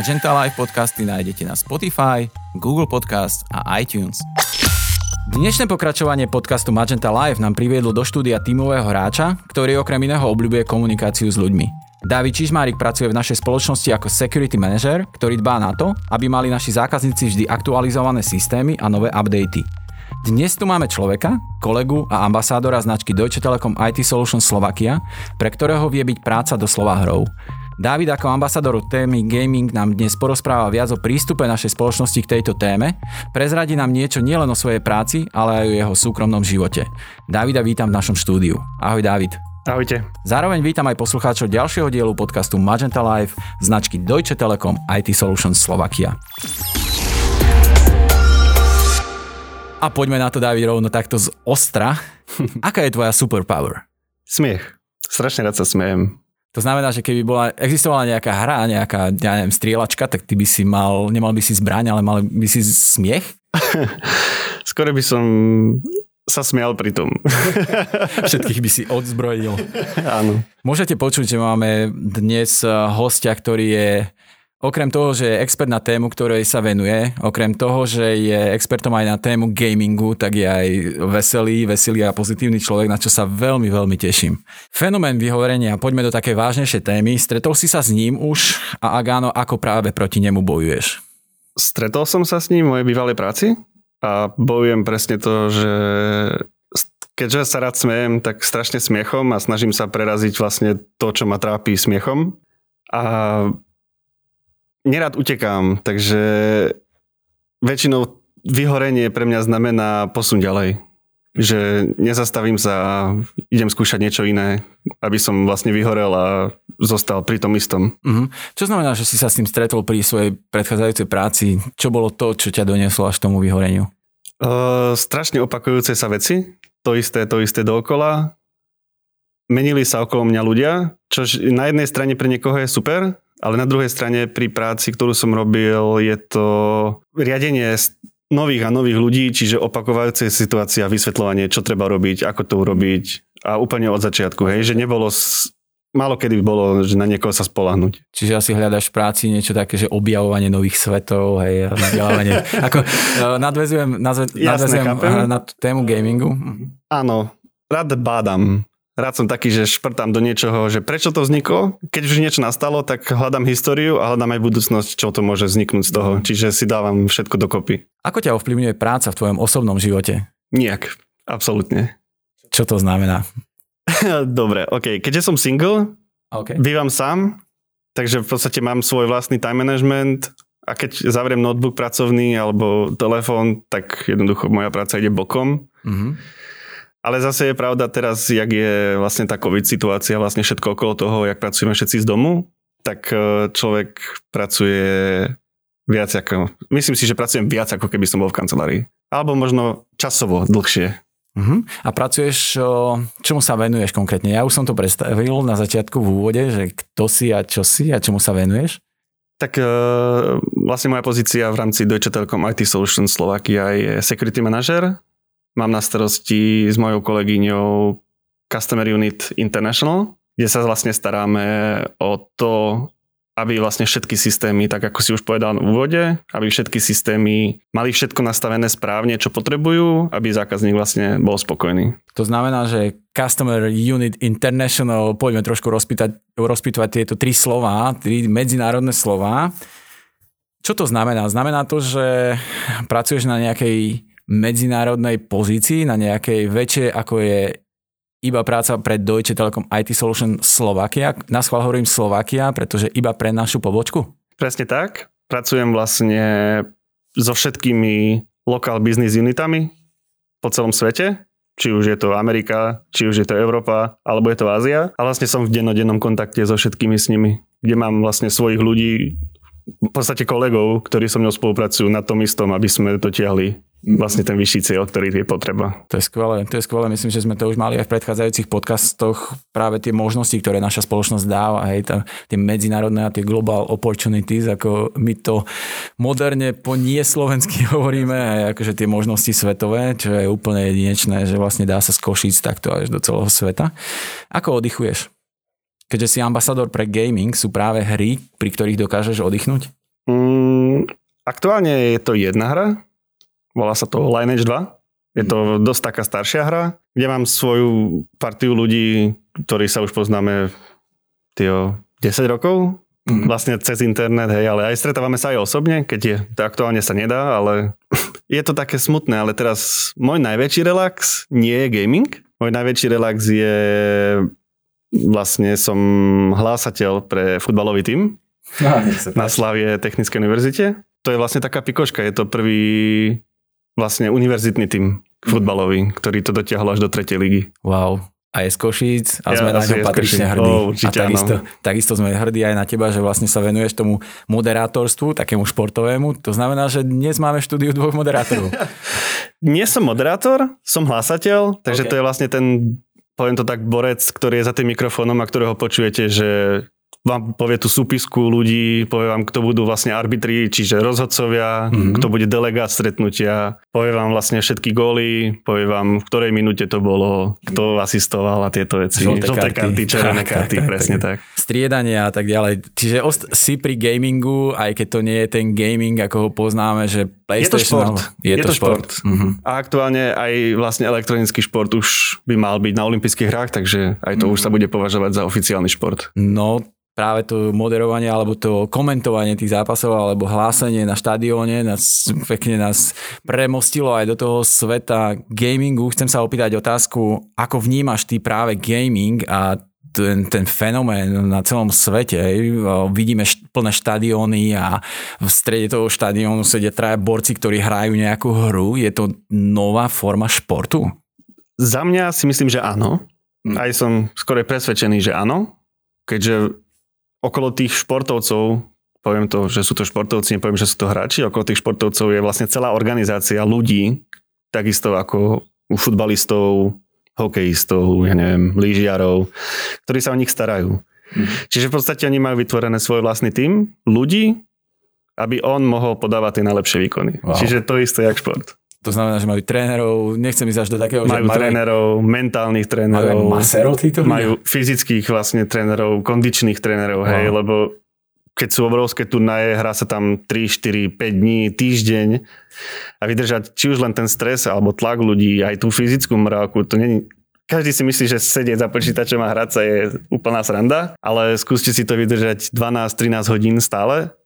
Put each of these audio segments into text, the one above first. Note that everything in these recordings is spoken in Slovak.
Magenta Live podcasty nájdete na Spotify, Google Podcast a iTunes. Dnešné pokračovanie podcastu Magenta Live nám priviedlo do štúdia tímového hráča, ktorý okrem iného obľúbuje komunikáciu s ľuďmi. David Čižmárik pracuje v našej spoločnosti ako security manager, ktorý dbá na to, aby mali naši zákazníci vždy aktualizované systémy a nové updaty. Dnes tu máme človeka, kolegu a ambasádora značky Deutsche Telekom IT Solutions Slovakia, pre ktorého vie byť práca doslova hrou. Dávid ako ambasador témy gaming nám dnes porozpráva viac o prístupe našej spoločnosti k tejto téme, prezradí nám niečo nielen o svojej práci, ale aj o jeho súkromnom živote. Davida vítam v našom štúdiu. Ahoj David. Ahojte. Zároveň vítam aj poslucháčov ďalšieho dielu podcastu Magenta Live značky Deutsche Telekom IT Solutions Slovakia. A poďme na to, David, rovno takto z ostra. Aká je tvoja superpower? Smiech. Strašne rád sa smejem. To znamená, že keby bola, existovala nejaká hra, nejaká, ja neviem, strieľačka, tak ty by si mal, nemal by si zbraň, ale mal by si smiech? Skoro by som sa smial pri tom. Všetkých by si odzbrojil. Áno. Môžete počuť, že máme dnes hostia, ktorý je Okrem toho, že je expert na tému, ktorej sa venuje, okrem toho, že je expertom aj na tému gamingu, tak je aj veselý, veselý a pozitívny človek, na čo sa veľmi, veľmi teším. Fenomén vyhovorenia, poďme do také vážnejšie témy. Stretol si sa s ním už a ak áno, ako práve proti nemu bojuješ? Stretol som sa s ním v mojej bývalej práci a bojujem presne to, že keďže sa rád smejem, tak strašne smiechom a snažím sa preraziť vlastne to, čo ma trápi smiechom. A nerad utekám, takže väčšinou vyhorenie pre mňa znamená posun ďalej. Že nezastavím sa a idem skúšať niečo iné, aby som vlastne vyhorel a zostal pri tom istom. Uh-huh. Čo znamená, že si sa s tým stretol pri svojej predchádzajúcej práci? Čo bolo to, čo ťa donieslo až k tomu vyhoreniu? Uh, strašne opakujúce sa veci. To isté, to isté dookola. Menili sa okolo mňa ľudia, čo na jednej strane pre niekoho je super, ale na druhej strane pri práci, ktorú som robil, je to riadenie nových a nových ľudí, čiže opakovajúce situácia, vysvetľovanie, čo treba robiť, ako to urobiť a úplne od začiatku, hej, že nebolo Málo kedy bolo, že na niekoho sa spolahnuť. Čiže asi hľadaš v práci niečo také, že objavovanie nových svetov, hej, vzdelávanie. Ako, e, nadvezujem, nadvezujem Jasne, na tú tému gamingu. Áno, rád bádam rád som taký, že šprtám do niečoho, že prečo to vzniklo. Keď už niečo nastalo, tak hľadám históriu a hľadám aj budúcnosť, čo to môže vzniknúť z toho. Čiže si dávam všetko dokopy. Ako ťa ovplyvňuje práca v tvojom osobnom živote? Nijak, absolútne. Čo to znamená? Dobre, ok. Keďže som single, okay. bývam sám, takže v podstate mám svoj vlastný time management a keď zavriem notebook pracovný alebo telefón, tak jednoducho moja práca ide bokom. Mm-hmm. Ale zase je pravda teraz, jak je vlastne tá COVID situácia, vlastne všetko okolo toho, jak pracujeme všetci z domu, tak e, človek pracuje viac ako... Myslím si, že pracujem viac ako keby som bol v kancelárii. Alebo možno časovo dlhšie. Uh-huh. A pracuješ, čomu sa venuješ konkrétne? Ja už som to predstavil na začiatku v úvode, že kto si a čo si a čomu sa venuješ? Tak e, vlastne moja pozícia v rámci Deutsche Telekom IT Solutions Slovakia je Security Manager Mám na starosti s mojou kolegyňou Customer Unit International, kde sa vlastne staráme o to, aby vlastne všetky systémy, tak ako si už povedal v úvode, aby všetky systémy mali všetko nastavené správne, čo potrebujú, aby zákazník vlastne bol spokojný. To znamená, že Customer Unit International, poďme trošku rozpýtať, rozpýtovať tieto tri slova, tri medzinárodné slova. Čo to znamená? Znamená to, že pracuješ na nejakej medzinárodnej pozícii, na nejakej väčšej, ako je iba práca pre Deutsche Telekom IT Solution Slovakia. Na schvál hovorím Slovakia, pretože iba pre našu pobočku. Presne tak. Pracujem vlastne so všetkými local business unitami po celom svete. Či už je to Amerika, či už je to Európa, alebo je to Ázia. A vlastne som v dennodennom kontakte so všetkými s nimi, kde mám vlastne svojich ľudí, v podstate kolegov, ktorí so mnou spolupracujú na tom istom, aby sme to tiahli vlastne ten vyšší cieľ, ktorý je potreba. To je skvelé, to je skvelé. Myslím, že sme to už mali aj v predchádzajúcich podcastoch, práve tie možnosti, ktoré naša spoločnosť dáva, hej, tá, tie medzinárodné a tie global opportunities, ako my to moderne po nie slovensky hovoríme, aj akože tie možnosti svetové, čo je úplne jedinečné, že vlastne dá sa skošiť takto až do celého sveta. Ako oddychuješ? Keďže si ambasador pre gaming, sú práve hry, pri ktorých dokážeš oddychnúť? Mm, aktuálne je to jedna hra, volá sa to Lineage 2. Je to dosť taká staršia hra, kde mám svoju partiu ľudí, ktorí sa už poznáme tio, 10 rokov, mm. vlastne cez internet, hej, ale aj stretávame sa aj osobne, keď je, to aktuálne sa nedá, ale je to také smutné, ale teraz môj najväčší relax nie je gaming, môj najväčší relax je vlastne som hlásateľ pre futbalový tím no, na Slavie Technickej univerzite. To je vlastne taká pikoška, je to prvý vlastne univerzitný tím futbalový, ktorý to dotiahol až do tretej ligy. Wow, a je z Košíc a ja, sme na ňo patrične hrdí. Oh, a takisto, takisto sme hrdí aj na teba, že vlastne sa venuješ tomu moderátorstvu, takému športovému. To znamená, že dnes máme štúdiu dvoch moderátorov. Nie som moderátor, som hlasateľ, takže okay. to je vlastne ten, poviem to tak, borec, ktorý je za tým mikrofónom a ktorého počujete, že vám povie tú súpisku ľudí, povie vám, kto budú vlastne arbitri, čiže rozhodcovia, mm-hmm. kto bude delegát stretnutia, povie vám vlastne všetky góly, povie vám, v ktorej minúte to bolo, kto asistoval a tieto veci. Žlté, Žlté karty, karty červené karty, tak, presne tak, tak. Striedanie a tak ďalej. Čiže ost- si pri gamingu, aj keď to nie je ten gaming, ako ho poznáme, že PlayStation... Je to šport. Je, je to šport. šport. Mm-hmm. A aktuálne aj vlastne elektronický šport už by mal byť na olympijských hrách, takže aj to mm-hmm. už sa bude považovať za oficiálny šport. No, práve to moderovanie alebo to komentovanie tých zápasov alebo hlásenie na štadióne nás, pekne nás premostilo aj do toho sveta gamingu. Chcem sa opýtať otázku, ako vnímaš ty práve gaming a ten, ten fenomén na celom svete. Vidíme plné štadióny a v strede toho štadiónu sedia traja borci, ktorí hrajú nejakú hru. Je to nová forma športu? Za mňa si myslím, že áno. Hm. Aj som skoro presvedčený, že áno. Keďže okolo tých športovcov, poviem to, že sú to športovci, nepoviem, že sú to hráči, okolo tých športovcov je vlastne celá organizácia ľudí, takisto ako u futbalistov, hokejistov, ja neviem, lyžiarov, ktorí sa o nich starajú. Hm. Čiže v podstate oni majú vytvorené svoj vlastný tým ľudí, aby on mohol podávať tie najlepšie výkony. Wow. Čiže to isté jak šport. To znamená, že majú trénerov, nechcem ísť až do takého, majú že majú trénerov, mentálnych trénerov, majú maserov títo majú fyzických vlastne trénerov, kondičných trénerov, wow. hej, lebo keď sú obrovské turnaje, hrá sa tam 3, 4, 5 dní, týždeň a vydržať či už len ten stres alebo tlak ľudí, aj tú fyzickú mrávku, to není, každý si myslí, že sedieť za počítačom a hrať sa je úplná sranda, ale skúste si to vydržať 12-13 hodín stále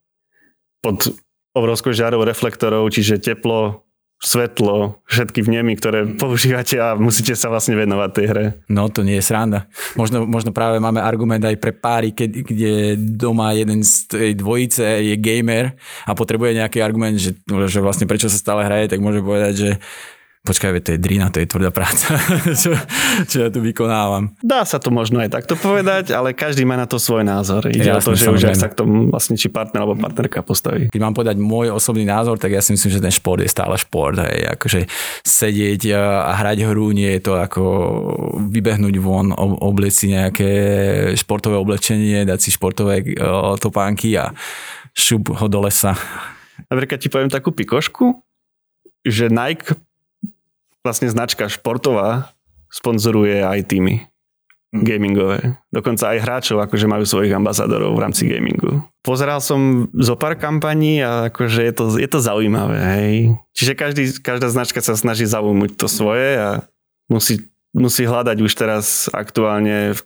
pod obrovskou žiarou reflektorov, čiže teplo, svetlo, všetky vnemy, ktoré používate a musíte sa vlastne venovať tej hre. No to nie je sranda. Možno, možno práve máme argument aj pre páry, keď, kde doma jeden z tej dvojice je gamer a potrebuje nejaký argument, že, že vlastne prečo sa stále hraje, tak môže povedať, že počkaj, to je drina, to je tvrdá práca, čo, čo ja tu vykonávam. Dá sa to možno aj takto povedať, ale každý má na to svoj názor. Ide Jasne, o to, že už sa k tomu vlastne či partner alebo partnerka postaví. Keď mám povedať môj osobný názor, tak ja si myslím, že ten šport je stále šport. Hej. Akože sedieť a hrať hru nie je to ako vybehnúť von, obliec si nejaké športové oblečenie, dať si športové topánky a šup ho do lesa. Napríklad ti poviem takú pikošku, že Nike vlastne značka športová sponzoruje aj týmy hm. gamingové. Dokonca aj hráčov akože majú svojich ambasádorov v rámci gamingu. Pozeral som zo pár kampaní a akože je to, je to zaujímavé. Hej. Čiže každý, každá značka sa snaží zaujmuť to svoje a musí, musí hľadať už teraz aktuálne,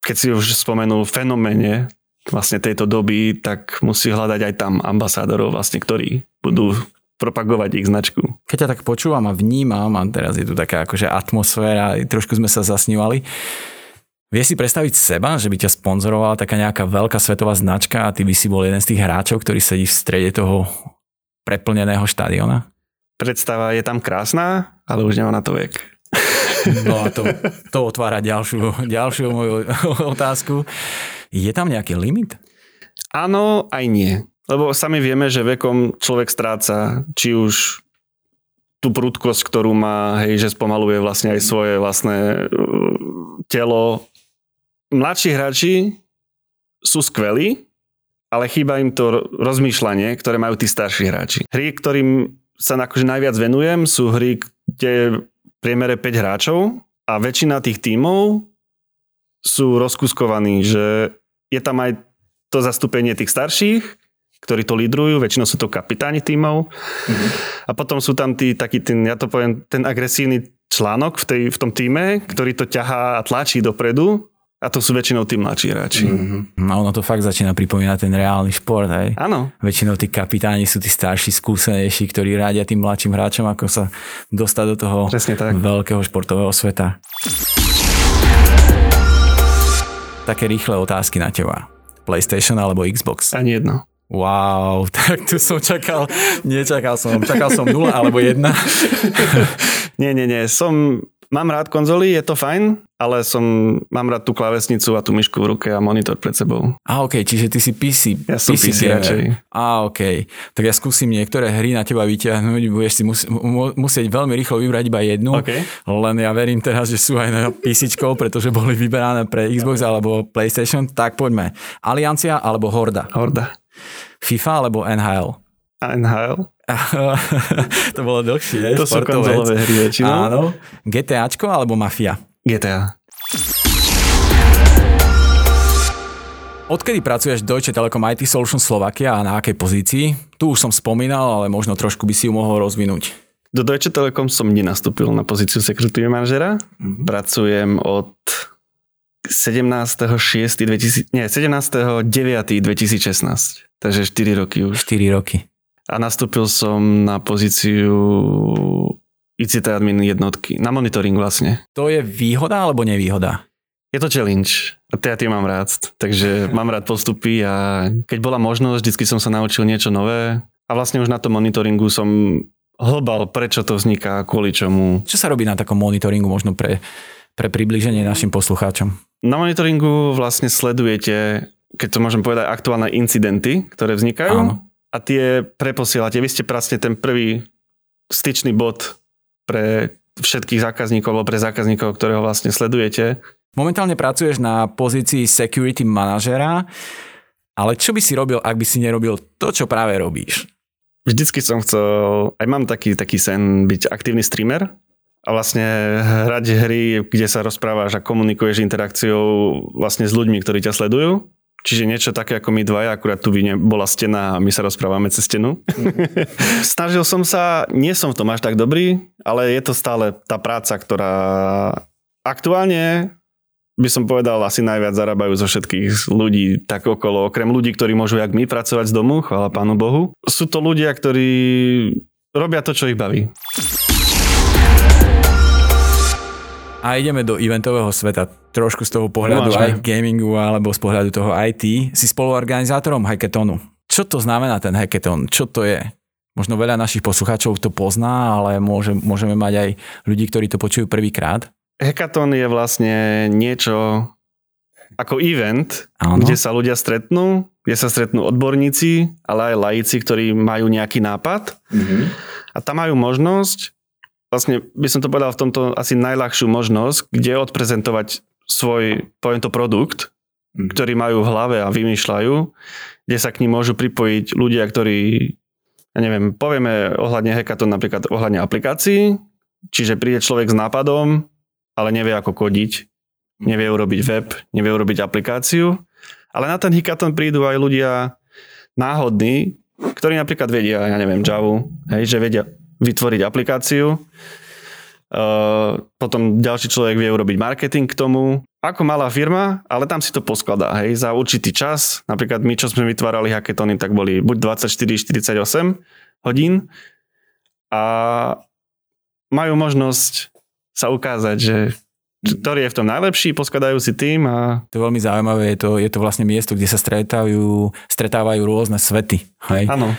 keď si už spomenul fenoméne vlastne tejto doby, tak musí hľadať aj tam ambasádorov vlastne, ktorí budú propagovať ich značku. Keď ťa tak počúvam a vnímam, a teraz je tu taká akože atmosféra, trošku sme sa zasnívali, Vie si predstaviť seba, že by ťa sponzorovala taká nejaká veľká svetová značka a ty by si bol jeden z tých hráčov, ktorý sedí v strede toho preplneného štadiona? Predstava je tam krásna, ale už nemá na to vek. No a to, to otvára ďalšiu, ďalšiu moju otázku. Je tam nejaký limit? Áno, aj nie. Lebo sami vieme, že vekom človek stráca či už tú prudkosť, ktorú má, hej, že spomaluje vlastne aj svoje vlastné uh, telo. Mladší hráči sú skvelí, ale chýba im to rozmýšľanie, ktoré majú tí starší hráči. Hry, ktorým sa akože najviac venujem, sú hry, kde je priemere 5 hráčov a väčšina tých tímov sú rozkuskovaní, že je tam aj to zastúpenie tých starších, ktorí to lídrujú, väčšinou sú to kapitáni tímov. Mm-hmm. A potom sú tam tí, taký ten, ja to poviem, ten agresívny článok v, tej, v tom týme, ktorý to ťahá a tlačí dopredu a to sú väčšinou tí mladší hráči. Mm-hmm. No ono to fakt začína pripomínať ten reálny šport, hej? Áno. Väčšinou tí kapitáni sú tí starší, skúsenejší, ktorí rádia tým mladším hráčom, ako sa dostať do toho veľkého športového sveta. Také rýchle otázky na teba. PlayStation alebo Xbox? Ani jedno. Wow, tak tu som čakal, nečakal som, čakal som 0 alebo 1. nie, nie, nie, som Mám rád konzoly, je to fajn, ale som, mám rád tú klavesnicu a tú myšku v ruke a monitor pred sebou. A ok, čiže ty si PC. Ja som PC, PC radšej. A ok, tak ja skúsim niektoré hry na teba vyťahnuť, budeš si mus, musieť veľmi rýchlo vybrať iba jednu, okay. len ja verím teraz, že sú aj na PC, pretože boli vyberané pre Xbox alebo PlayStation, tak poďme. Aliancia alebo Horda? Horda. FIFA alebo NHL? NHL. to bolo dlhšie. To sú konzolové hry väčšinou. Áno. GTAčko alebo Mafia? GTA. Odkedy pracuješ v Deutsche Telekom IT Solutions Slovakia a na akej pozícii? Tu už som spomínal, ale možno trošku by si ju mohol rozvinúť. Do Deutsche Telekom som nenastúpil na pozíciu security manažera. Mm-hmm. Pracujem od 17.6.2000, nie, 17.9.2016. Takže 4 roky už. 4 roky a nastúpil som na pozíciu ICT admin jednotky, na monitoring vlastne. To je výhoda alebo nevýhoda? Je to challenge a ja tým mám rád, takže mám rád postupy a keď bola možnosť, vždy som sa naučil niečo nové a vlastne už na tom monitoringu som hlbal, prečo to vzniká, kvôli čomu. Čo sa robí na takom monitoringu možno pre, pre približenie našim poslucháčom? Na monitoringu vlastne sledujete, keď to môžem povedať, aktuálne incidenty, ktoré vznikajú. Áno a tie preposielate. Vy ste prasne ten prvý styčný bod pre všetkých zákazníkov alebo pre zákazníkov, ktorého vlastne sledujete. Momentálne pracuješ na pozícii security manažera, ale čo by si robil, ak by si nerobil to, čo práve robíš? Vždycky som chcel, aj mám taký, taký sen byť aktívny streamer a vlastne hrať hry, kde sa rozprávaš a komunikuješ interakciou vlastne s ľuďmi, ktorí ťa sledujú. Čiže niečo také ako my dvaja, akurát tu by bola stena a my sa rozprávame cez stenu. Mm. Snažil som sa, nie som v tom až tak dobrý, ale je to stále tá práca, ktorá aktuálne by som povedal, asi najviac zarábajú zo všetkých ľudí tak okolo, okrem ľudí, ktorí môžu jak my pracovať z domu, chvála pánu Bohu. Sú to ľudia, ktorí robia to, čo ich baví. A ideme do eventového sveta. Trošku z toho pohľadu no, aj gamingu alebo z pohľadu toho IT. Si spoluorganizátorom hackathonu. Čo to znamená ten hackathon? Čo to je? Možno veľa našich poslucháčov to pozná, ale môže, môžeme mať aj ľudí, ktorí to počujú prvýkrát. Hackathon je vlastne niečo ako event, Áno. kde sa ľudia stretnú, kde sa stretnú odborníci, ale aj laici, ktorí majú nejaký nápad. Mm-hmm. A tam majú možnosť vlastne by som to povedal v tomto asi najľahšiu možnosť, kde odprezentovať svoj, poviem to, produkt, mm. ktorý majú v hlave a vymýšľajú, kde sa k ním môžu pripojiť ľudia, ktorí, ja neviem, povieme ohľadne hackathon napríklad ohľadne aplikácií, čiže príde človek s nápadom, ale nevie ako kodiť, nevie urobiť web, nevie urobiť aplikáciu, ale na ten hackathon prídu aj ľudia náhodní, ktorí napríklad vedia, ja neviem, Java, hej, že vedia vytvoriť aplikáciu. Uh, potom ďalší človek vie urobiť marketing k tomu. Ako malá firma, ale tam si to poskladá, hej, za určitý čas. Napríklad my, čo sme vytvárali hackathony, tak boli buď 24-48 hodín a majú možnosť sa ukázať, že ktorý je v tom najlepší, poskladajú si tým a... To je veľmi zaujímavé, je to, je to vlastne miesto, kde sa stretávajú, stretávajú rôzne svety. Áno.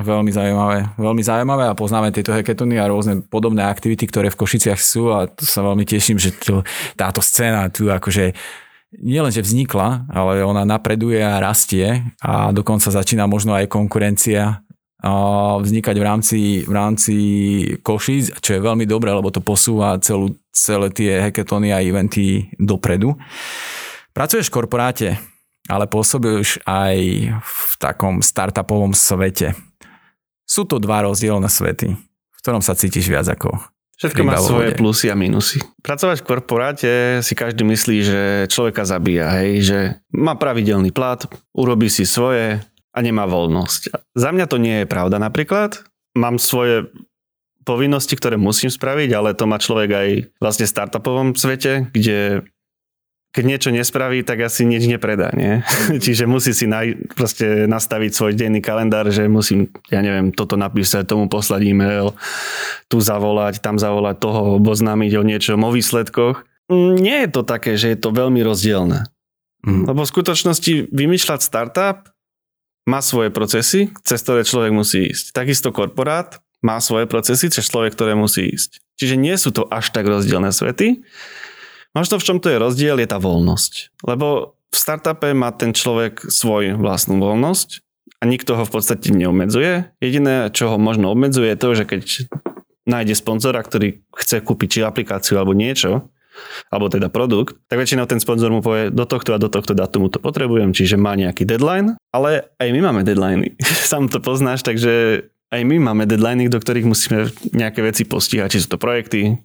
Veľmi zaujímavé. Veľmi zaujímavé a poznáme tieto heketony a rôzne podobné aktivity, ktoré v Košiciach sú a to sa veľmi teším, že to, táto scéna tu akože nielen, že vznikla, ale ona napreduje a rastie a dokonca začína možno aj konkurencia vznikať v rámci, v rámci Košic, čo je veľmi dobré, lebo to posúva celú, celé tie heketony a eventy dopredu. Pracuješ v korporáte, ale pôsobíš aj v takom startupovom svete. Sú to dva rozdielne svety, v ktorom sa cítiš viac ako Všetko má svoje plusy a minusy. Pracovať v korporáte si každý myslí, že človeka zabíja, hej, že má pravidelný plat, urobí si svoje, a nemá voľnosť. Za mňa to nie je pravda napríklad. Mám svoje povinnosti, ktoré musím spraviť, ale to má človek aj vlastne v startupovom svete, kde keď niečo nespraví, tak asi nič nepredá, nie? Čiže musí si naj, proste nastaviť svoj denný kalendár, že musím, ja neviem, toto napísať, tomu poslať e-mail, tu zavolať, tam zavolať, toho oboznámiť o niečom, o výsledkoch. Nie je to také, že je to veľmi rozdielne. Mm. Lebo v skutočnosti vymýšľať startup má svoje procesy, cez ktoré človek musí ísť. Takisto korporát má svoje procesy, cez človek, ktoré musí ísť. Čiže nie sú to až tak rozdielne svety. Možno v čom to je rozdiel, je tá voľnosť. Lebo v startupe má ten človek svoj vlastnú voľnosť a nikto ho v podstate neobmedzuje. Jediné, čo ho možno obmedzuje, je to, že keď nájde sponzora, ktorý chce kúpiť či aplikáciu alebo niečo, alebo teda produkt, tak väčšinou ten sponzor mu povie, do tohto a do tohto datumu to potrebujem, čiže má nejaký deadline, ale aj my máme deadliny. Sam to poznáš, takže aj my máme deadliny, do ktorých musíme nejaké veci postihať, či sú to projekty,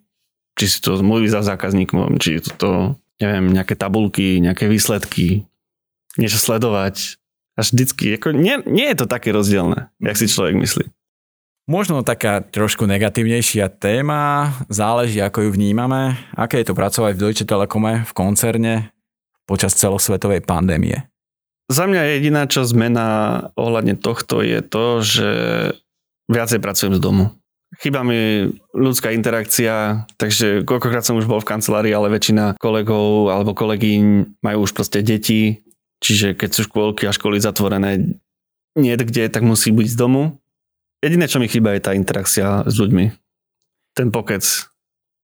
či sú to zmluvy za zákazníkom, či sú to, neviem, nejaké tabulky, nejaké výsledky, niečo sledovať. Až vždycky, ako nie, nie je to také rozdielne, jak si človek myslí. Možno taká trošku negatívnejšia téma, záleží ako ju vnímame. Aké je to pracovať v Deutsche Telekome v koncerne počas celosvetovej pandémie? Za mňa jediná čo zmena ohľadne tohto je to, že viacej pracujem z domu. Chyba mi ľudská interakcia, takže koľkokrát som už bol v kancelárii, ale väčšina kolegov alebo kolegyň majú už proste deti, čiže keď sú škôlky a školy zatvorené nie kde, tak musí byť z domu. Jediné, čo mi chýba, je tá interakcia s ľuďmi. Ten pokec,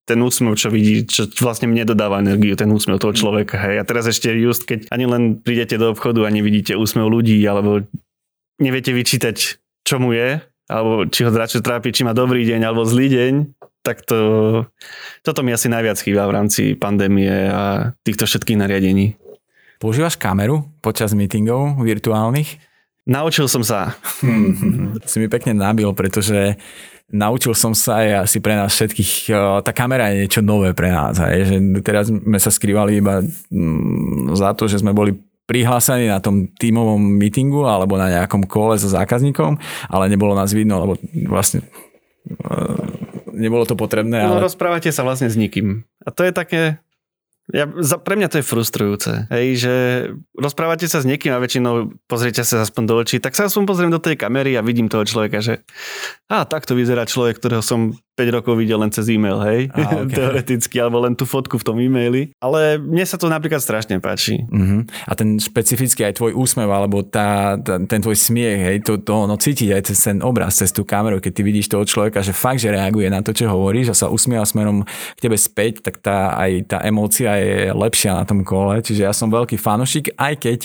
ten úsmev, čo vidí, čo vlastne mne dodáva energiu, ten úsmev toho človeka. Hej. A teraz ešte just, keď ani len prídete do obchodu a nevidíte úsmev ľudí, alebo neviete vyčítať, čo mu je, alebo či ho radšej trápi, či má dobrý deň alebo zlý deň, tak to, toto mi asi najviac chýba v rámci pandémie a týchto všetkých nariadení. Používaš kameru počas meetingov virtuálnych? Naučil som sa. si mi pekne nabil, pretože naučil som sa aj asi pre nás všetkých, tá kamera je niečo nové pre nás. Aj, že teraz sme sa skrývali iba mm, za to, že sme boli prihlásení na tom tímovom meetingu alebo na nejakom kole so zákazníkom, ale nebolo nás vidno, lebo vlastne e, nebolo to potrebné. No ale... rozprávate sa vlastne s nikým. A to je také, ja, za, pre mňa to je frustrujúce, hej, že rozprávate sa s niekým a väčšinou pozriete sa aspoň do očí, tak sa aspoň pozriem do tej kamery a vidím toho človeka, že a takto vyzerá človek, ktorého som 5 rokov videl len cez e-mail, hej, a, okay. teoreticky, alebo len tú fotku v tom e-maili. Ale mne sa to napríklad strašne páči. Uh-huh. A ten špecifický aj tvoj úsmev, alebo tá, tá, ten tvoj smiech, hej, to, to no, cítiť aj cez ten obraz, cez tú kameru, keď ty vidíš toho človeka, že fakt, že reaguje na to, čo hovoríš a sa usmieva smerom k tebe späť, tak tá, aj tá emócia je lepšia na tom kole. Čiže ja som veľký fanošik, aj keď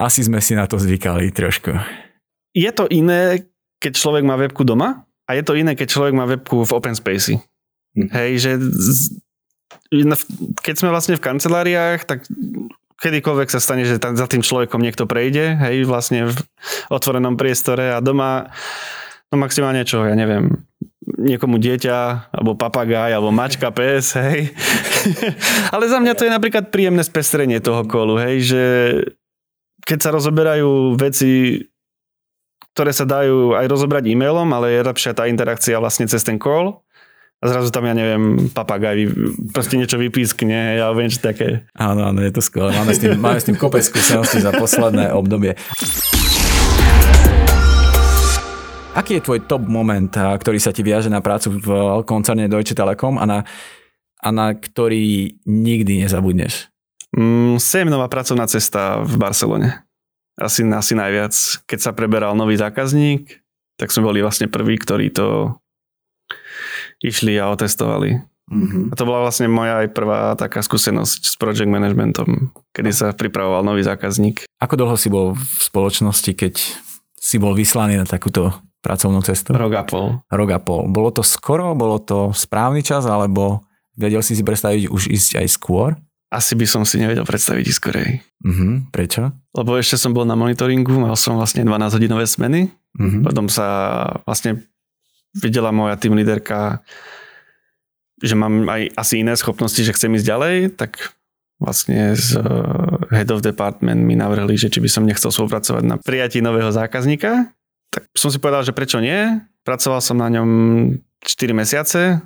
asi sme si na to zvykali trošku. Je to iné, keď človek má webku doma a je to iné, keď človek má webku v open space. Hm. Hej, že keď sme vlastne v kanceláriách, tak kedykoľvek sa stane, že za tým človekom niekto prejde, hej, vlastne v otvorenom priestore a doma, no maximálne čo, ja neviem, niekomu dieťa, alebo papagaj, alebo mačka, pes, hej. Ale za mňa to je napríklad príjemné spestrenie toho kolu, hej, že keď sa rozoberajú veci, ktoré sa dajú aj rozobrať e-mailom, ale je lepšia tá interakcia vlastne cez ten call, a zrazu tam, ja neviem, papagaj proste niečo vypískne, ja viem, čo také. Áno, áno, je to skvelé. Máme s tým, máme s tým kopec skúseností za posledné obdobie. Aký je tvoj top moment, ktorý sa ti viaže na prácu v koncerne Deutsche Telekom a na, a na ktorý nikdy nezabudneš? Mm, nová pracovná cesta v Barcelone. Asi, asi najviac. Keď sa preberal nový zákazník, tak sme boli vlastne prví, ktorí to išli a otestovali. Mm-hmm. A to bola vlastne moja aj prvá taká skúsenosť s project managementom, kedy sa pripravoval nový zákazník. Ako dlho si bol v spoločnosti, keď si bol vyslaný na takúto pracovnú cestu? Rok a pol. Rok a pol. Bolo to skoro? Bolo to správny čas? Alebo vedel si si predstaviť už ísť aj skôr? Asi by som si nevedel predstaviť ísť skorej. Uh-huh. Prečo? Lebo ešte som bol na monitoringu, mal som vlastne 12 hodinové smeny. Uh-huh. Potom sa vlastne videla moja tým líderka, že mám aj asi iné schopnosti, že chcem ísť ďalej, tak vlastne z eh, Head of Department mi navrhli, že či by som nechcel spolupracovať na prijatí nového zákazníka. Tak som si povedal, že prečo nie. Pracoval som na ňom 4 mesiace,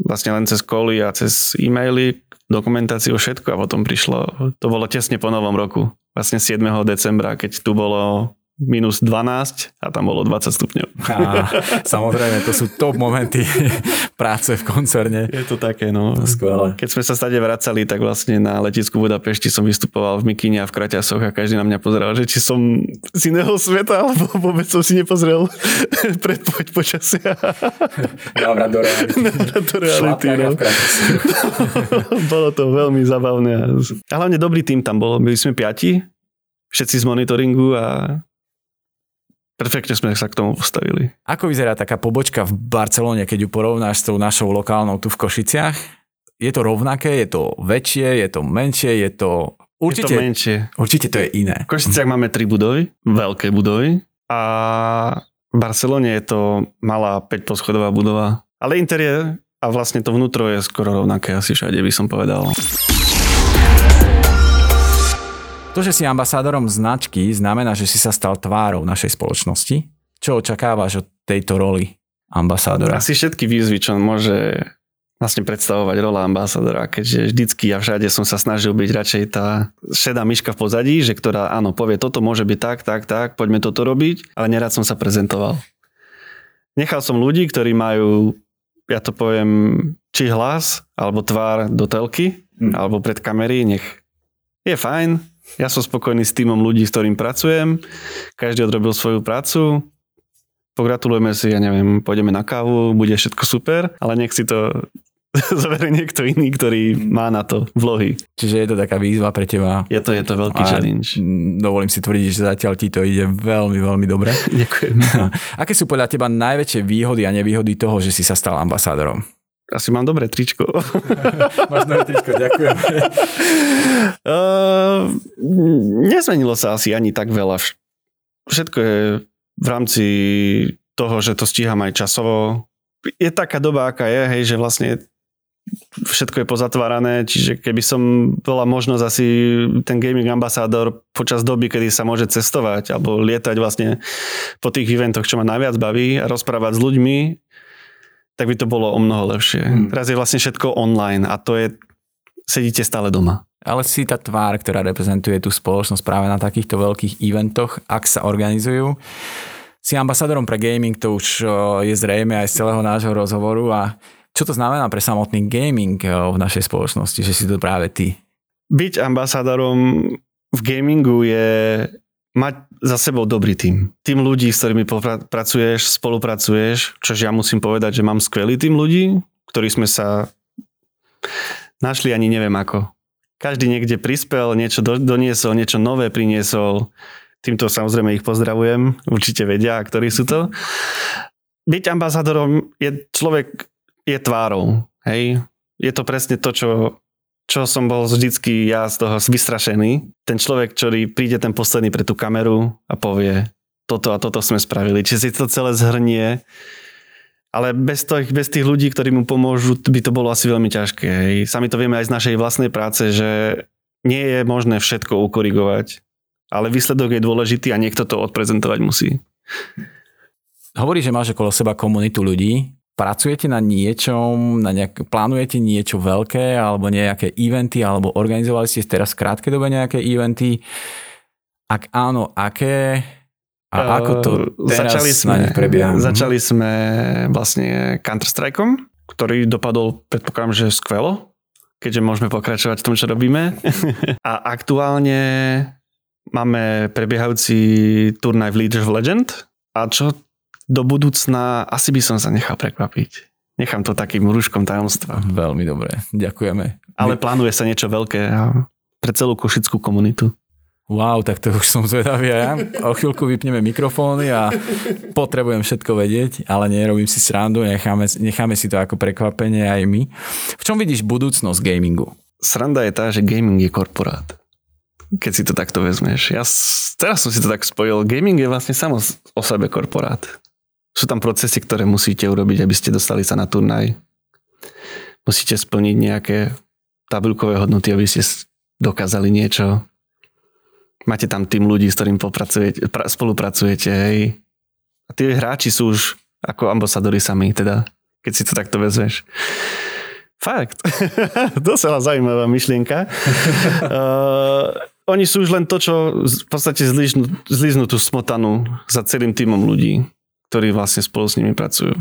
vlastne len cez koly a cez e-maily, dokumentáciu, všetko a potom prišlo, to bolo tesne po novom roku, vlastne 7. decembra, keď tu bolo minus 12 a tam bolo 20 stupňov. A, samozrejme, to sú top momenty práce v koncerne. Je to také, no. To skvelé. Keď sme sa stade vracali, tak vlastne na letisku Budapešti som vystupoval v mikine a v kraťasoch a každý na mňa pozeral, že či som z iného sveta, alebo vôbec som si nepozrel predpoď počasia. Návrat do reality. Návrat do reality, no. Bolo to veľmi zabavné. A hlavne dobrý tým tam bol. Byli sme piati, všetci z monitoringu a perfektne sme sa k tomu postavili. Ako vyzerá taká pobočka v Barcelone, keď ju porovnáš s tou našou lokálnou tu v Košiciach? Je to rovnaké, je to väčšie, je to menšie, je to... Určite, je to menšie. Určite to je iné. V Košiciach máme tri budovy, veľké budovy a v Barcelone je to malá 5 poschodová budova. Ale interiér a vlastne to vnútro je skoro rovnaké asi všade by som povedal. To, že si ambasádorom značky, znamená, že si sa stal tvárou našej spoločnosti. Čo očakávaš od tejto roli ambasádora? Asi všetky výzvy, čo môže vlastne predstavovať rola ambasádora, keďže vždycky a všade som sa snažil byť radšej tá šedá myška v pozadí, že ktorá áno, povie, toto môže byť tak, tak, tak, poďme toto robiť, ale nerad som sa prezentoval. Nechal som ľudí, ktorí majú, ja to poviem, či hlas, alebo tvár do telky, hmm. alebo pred kamery, nech je fajn, ja som spokojný s týmom ľudí, s ktorým pracujem. Každý odrobil svoju prácu. Pogratulujeme si, ja neviem, pôjdeme na kávu, bude všetko super, ale nech si to zoberie niekto iný, ktorý má na to vlohy. Čiže je to taká výzva pre teba. Je to, je to veľký a challenge. Dovolím si tvrdiť, že zatiaľ ti to ide veľmi, veľmi dobre. Ďakujem. Aké sú podľa teba najväčšie výhody a nevýhody toho, že si sa stal ambasádorom? Asi mám dobré tričko. Máš dobré tričko, ďakujem. uh, nezmenilo sa asi ani tak veľa. Všetko je v rámci toho, že to stíham aj časovo. Je taká doba, aká je, hej, že vlastne všetko je pozatvárané, čiže keby som bola možnosť asi ten gaming ambasádor počas doby, kedy sa môže cestovať alebo lietať vlastne po tých eventoch, čo ma najviac baví a rozprávať s ľuďmi, tak by to bolo o mnoho lepšie. Hmm. Teraz je vlastne všetko online a to je, sedíte stále doma. Ale si tá tvár, ktorá reprezentuje tú spoločnosť práve na takýchto veľkých eventoch, ak sa organizujú. Si ambasadorom pre gaming, to už je zrejme aj z celého nášho rozhovoru a čo to znamená pre samotný gaming v našej spoločnosti, že si to práve ty? Byť ambasadorom v gamingu je mať za sebou dobrý tým. Tým ľudí, s ktorými pracuješ, spolupracuješ, čož ja musím povedať, že mám skvelý tým ľudí, ktorí sme sa našli ani neviem ako. Každý niekde prispel, niečo doniesol, niečo nové priniesol. Týmto samozrejme ich pozdravujem, určite vedia, ktorí sú to. Byť ambasádorom je človek, je tvárou. Hej? Je to presne to, čo čo som bol vždycky ja z toho vystrašený. Ten človek, ktorý príde ten posledný pre tú kameru a povie, toto a toto sme spravili. Čiže si to celé zhrnie. Ale bez, tých, bez tých ľudí, ktorí mu pomôžu, by to bolo asi veľmi ťažké. Hej. Sami to vieme aj z našej vlastnej práce, že nie je možné všetko ukorigovať, ale výsledok je dôležitý a niekto to odprezentovať musí. Hovorí, že máš okolo seba komunitu ľudí, pracujete na niečom, na nejak, plánujete niečo veľké alebo nejaké eventy, alebo organizovali ste teraz v krátkej dobe nejaké eventy? Ak áno, aké? A uh, ako to teraz začali sme, na prebieha? Začali sme vlastne Counter-Strikeom, ktorý dopadol, predpokladám, že skvelo, keďže môžeme pokračovať v tom, čo robíme. A aktuálne máme prebiehajúci turnaj v League of Legend. A čo do budúcna asi by som sa nechal prekvapiť. Nechám to takým rúškom tajomstva. Veľmi dobre, ďakujeme. Ale plánuje sa niečo veľké pre celú košickú komunitu. Wow, tak to už som zvedavý ja. O chvíľku vypneme mikrofóny a potrebujem všetko vedieť, ale nerobím si srandu, necháme, necháme si to ako prekvapenie aj my. V čom vidíš budúcnosť gamingu? Sranda je tá, že gaming je korporát. Keď si to takto vezmeš. Ja teraz som si to tak spojil. Gaming je vlastne samo o sebe korporát. Sú tam procesy, ktoré musíte urobiť, aby ste dostali sa na turnaj. Musíte splniť nejaké tabulkové hodnoty, aby ste dokázali niečo. Máte tam tým ľudí, s ktorým pra, spolupracujete, hej. A tí hráči sú už ako ambasadori sami, teda, keď si to takto vezmeš. Fakt. Dosela zaujímavá myšlienka. uh, oni sú už len to, čo v podstate zliznú, zliznú tú smotanu za celým týmom ľudí, ktorí vlastne spolu s nimi pracujú.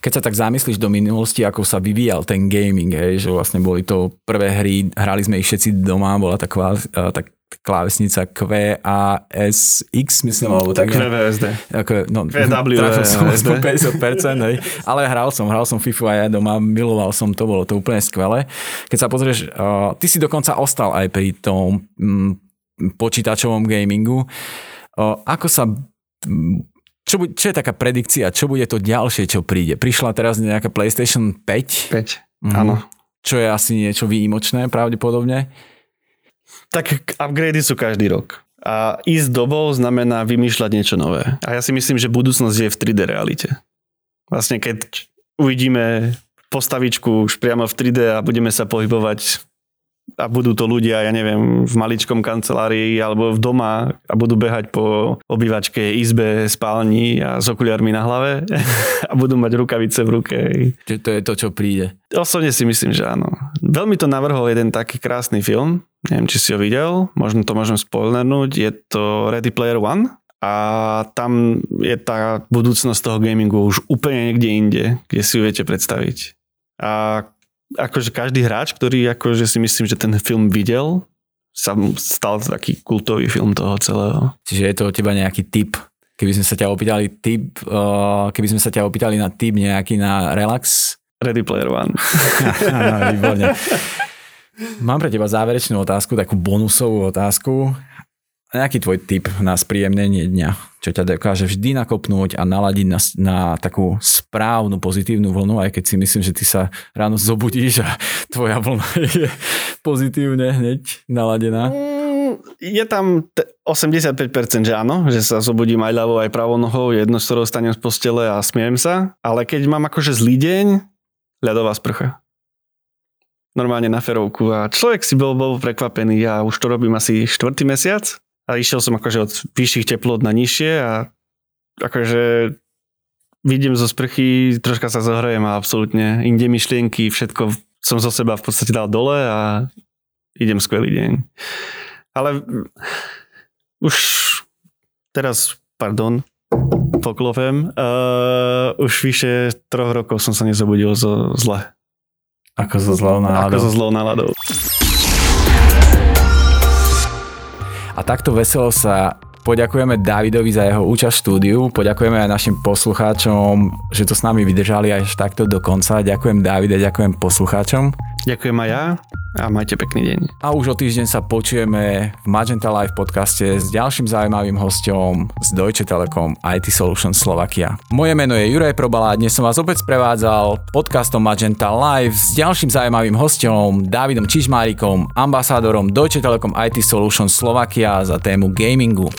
Keď sa tak zamyslíš do minulosti, ako sa vyvíjal ten gaming, hej, že vlastne boli to prvé hry, hrali sme ich všetci doma, bola taková tak klávesnica QASX, myslím, alebo tak. QVSD. Ako, no, QWSD. 50%, hej. Ale hral som, hral som FIFA aj ja doma, miloval som to, bolo to úplne skvelé. Keď sa pozrieš, uh, ty si dokonca ostal aj pri tom um, počítačovom gamingu. Uh, ako sa čo, čo je taká predikcia, čo bude to ďalšie, čo príde? Prišla teraz nejaká PlayStation 5? 5, mhm. áno. Čo je asi niečo výjimočné pravdepodobne? Tak upgrady sú každý rok. A ísť dobou znamená vymýšľať niečo nové. A ja si myslím, že budúcnosť je v 3D realite. Vlastne keď uvidíme postavičku už priamo v 3D a budeme sa pohybovať a budú to ľudia, ja neviem, v maličkom kancelárii alebo v doma a budú behať po obývačke, izbe, spálni a s okuliarmi na hlave a budú mať rukavice v ruke. Čiže to je to, čo príde. Osobne si myslím, že áno. Veľmi to navrhol jeden taký krásny film, neviem, či si ho videl, možno to môžem spoilernúť, je to Ready Player One a tam je tá budúcnosť toho gamingu už úplne niekde inde, kde si ju viete predstaviť. A akože každý hráč, ktorý akože si myslím, že ten film videl, sa stal taký kultový film toho celého. Čiže je to od teba nejaký tip, keby sme sa ťa opýtali tip, uh, keby sme sa ťa opýtali na tip nejaký na relax? Ready Player One. Výborne. Mám pre teba záverečnú otázku, takú bonusovú otázku nejaký tvoj tip na spríjemnenie dňa, čo ťa dokáže vždy nakopnúť a naladiť na, na takú správnu pozitívnu vlnu, aj keď si myslím, že ty sa ráno zobudíš a tvoja vlna je pozitívne hneď naladená. Mm, je tam 85% že áno, že sa zobudím aj ľavou, aj pravou nohou, jedno, z ktorého stanem z postele a smiem sa, ale keď mám akože zlý deň, ľadová sprcha normálne na ferovku a človek si bol, bol prekvapený. Ja už to robím asi štvrtý mesiac a išiel som akože od vyšších teplot na nižšie a akože vidím zo sprchy, troška sa zohrajem a absolútne inde myšlienky, všetko som zo seba v podstate dal dole a idem skvelý deň. Ale už teraz, pardon, poklopem, uh, už vyše troch rokov som sa nezobudil zo zle. Ako zo zlou náladou. Ako zo zlou náladou. A takto veselo sa poďakujeme Davidovi za jeho účasť v štúdiu, poďakujeme aj našim poslucháčom, že to s nami vydržali až takto do konca. Ďakujem Davide, ďakujem poslucháčom. Ďakujem aj ja a majte pekný deň. A už o týždeň sa počujeme v Magenta Live podcaste s ďalším zaujímavým hostom z Deutsche Telekom IT Solutions Slovakia. Moje meno je Juraj Probala a dnes som vás opäť sprevádzal podcastom Magenta Live s ďalším zaujímavým hostom Davidom Čižmárikom, ambasádorom Deutsche Telekom IT Solutions Slovakia za tému gamingu.